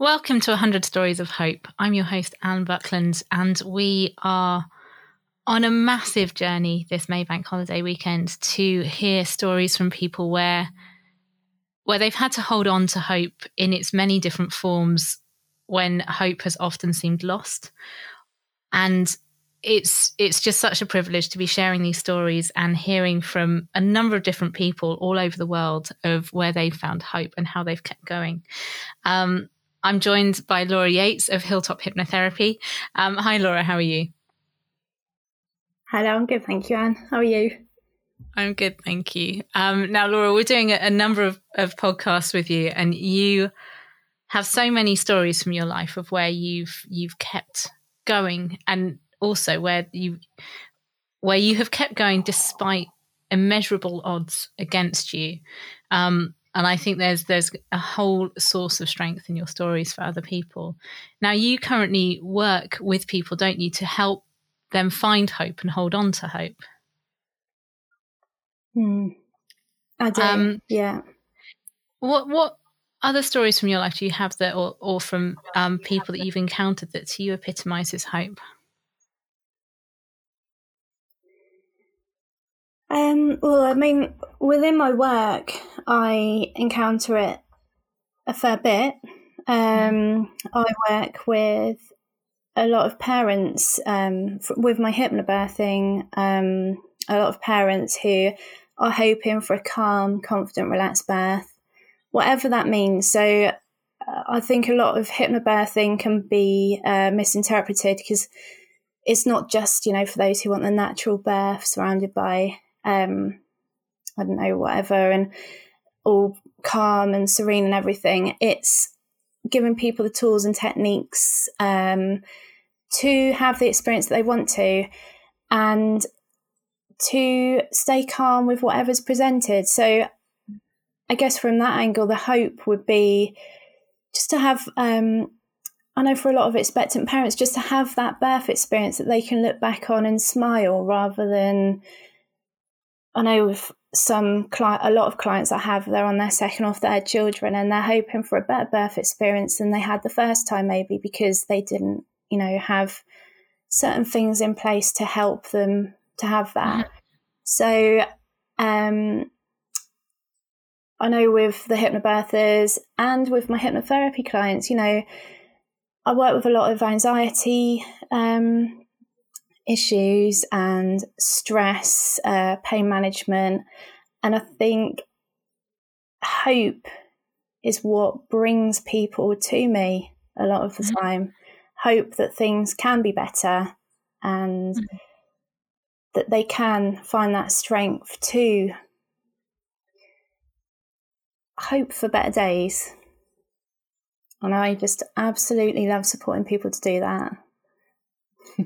Welcome to 100 Stories of Hope. I'm your host, Anne Buckland, and we are on a massive journey this Maybank holiday weekend to hear stories from people where where they've had to hold on to hope in its many different forms when hope has often seemed lost. And it's it's just such a privilege to be sharing these stories and hearing from a number of different people all over the world of where they've found hope and how they've kept going. Um, I'm joined by Laura Yates of Hilltop Hypnotherapy. Um, hi, Laura. How are you? Hello, I'm good. Thank you, Anne. How are you? I'm good, thank you. Um, now, Laura, we're doing a, a number of, of podcasts with you, and you have so many stories from your life of where you've you've kept going, and also where you where you have kept going despite immeasurable odds against you. Um, and I think there's there's a whole source of strength in your stories for other people. Now you currently work with people, don't you, to help them find hope and hold on to hope. Hmm. I do. Um, yeah. What what other stories from your life do you have that, or or from um, people that you've encountered that to you epitomizes hope? Um, well, I mean, within my work, I encounter it a fair bit. Um, I work with a lot of parents um, with my hypnobirthing. Um, a lot of parents who are hoping for a calm, confident, relaxed birth, whatever that means. So, uh, I think a lot of hypnobirthing can be uh, misinterpreted because it's not just you know for those who want the natural birth surrounded by um, I don't know, whatever, and all calm and serene and everything. It's giving people the tools and techniques um, to have the experience that they want to and to stay calm with whatever's presented. So, I guess from that angle, the hope would be just to have. Um, I know for a lot of expectant parents, just to have that birth experience that they can look back on and smile rather than I know with some cli- a lot of clients I have, they're on their second or third children, and they're hoping for a better birth experience than they had the first time, maybe because they didn't, you know, have certain things in place to help them to have that. Mm-hmm. So, um, I know with the hypnobirthers and with my hypnotherapy clients, you know, I work with a lot of anxiety um, issues and stress, uh, pain management. And I think hope is what brings people to me a lot of the mm-hmm. time. Hope that things can be better and mm-hmm. that they can find that strength to hope for better days. And I just absolutely love supporting people to do that.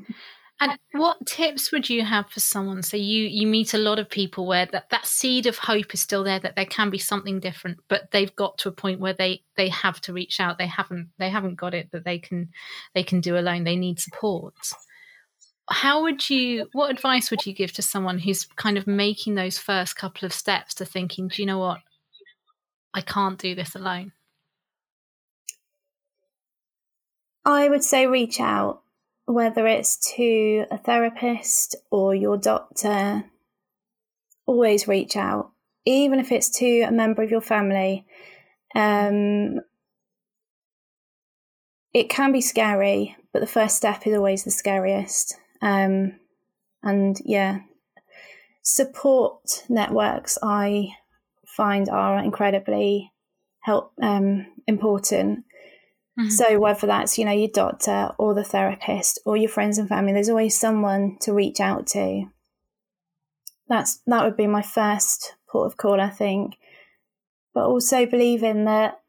And what tips would you have for someone? So you you meet a lot of people where that, that seed of hope is still there, that there can be something different, but they've got to a point where they they have to reach out. They haven't they haven't got it that they can they can do alone. They need support. How would you what advice would you give to someone who's kind of making those first couple of steps to thinking, do you know what? I can't do this alone. I would say reach out whether it's to a therapist or your doctor, always reach out, even if it's to a member of your family. Um, it can be scary, but the first step is always the scariest. Um, and yeah, support networks I find are incredibly help um, important Mm-hmm. So whether that's, you know, your doctor or the therapist or your friends and family, there's always someone to reach out to. That's that would be my first port of call, I think. But also believing that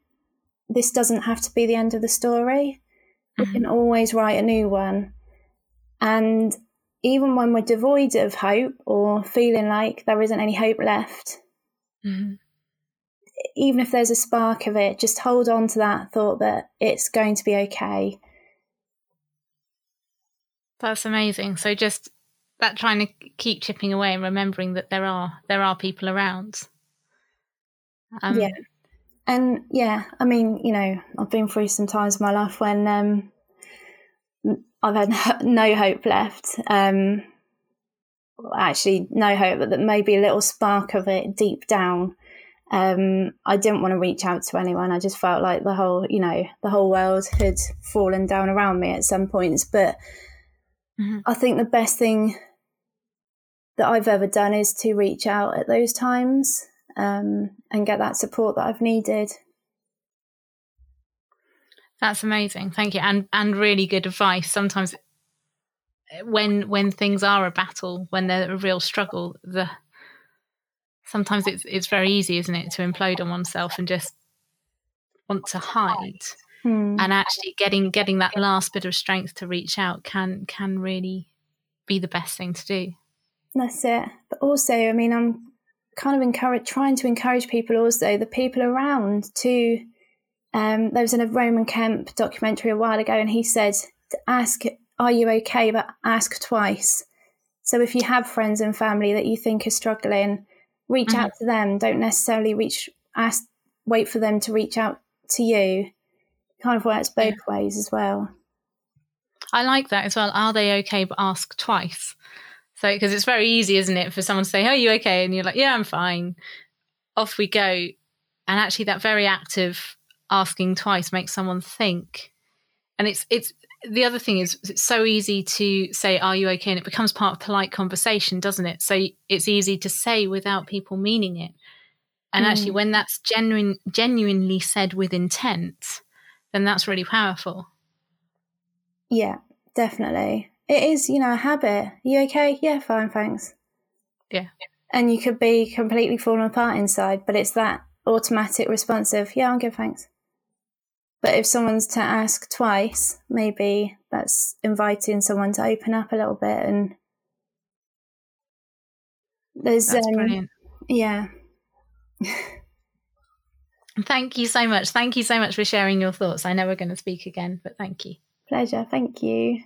this doesn't have to be the end of the story. Mm-hmm. We can always write a new one. And even when we're devoid of hope or feeling like there isn't any hope left, mm-hmm even if there's a spark of it, just hold on to that thought that it's going to be okay. That's amazing. So just that trying to keep chipping away and remembering that there are there are people around. Um, yeah. and yeah, I mean, you know, I've been through some times in my life when um, I've had no hope left. Um, actually, no hope, but that maybe a little spark of it deep down. Um, I didn't want to reach out to anyone. I just felt like the whole, you know, the whole world had fallen down around me at some points. But mm-hmm. I think the best thing that I've ever done is to reach out at those times um, and get that support that I've needed. That's amazing. Thank you. And and really good advice. Sometimes when when things are a battle, when they're a real struggle, the sometimes it's it's very easy, isn't it, to implode on oneself and just want to hide. Hmm. And actually getting getting that last bit of strength to reach out can can really be the best thing to do. That's it. But also, I mean, I'm kind of encourage trying to encourage people also the people around to um, there was a Roman Kemp documentary a while ago and he said to ask are you okay but ask twice so if you have friends and family that you think are struggling reach mm-hmm. out to them don't necessarily reach ask wait for them to reach out to you kind of works both yeah. ways as well i like that as well are they okay but ask twice so, because it's very easy, isn't it, for someone to say, "Oh, are you okay?" and you're like, "Yeah, I'm fine." Off we go, and actually, that very active asking twice makes someone think. And it's it's the other thing is it's so easy to say, "Are you okay?" and it becomes part of polite conversation, doesn't it? So it's easy to say without people meaning it. And mm. actually, when that's genuine, genuinely said with intent, then that's really powerful. Yeah, definitely it is, you know, a habit. You okay? Yeah, fine, thanks. Yeah. And you could be completely falling apart inside, but it's that automatic responsive, yeah, I'm good, thanks. But if someone's to ask twice, maybe that's inviting someone to open up a little bit and there's that's um, brilliant. yeah. thank you so much. Thank you so much for sharing your thoughts. I know we're going to speak again, but thank you. Pleasure. Thank you.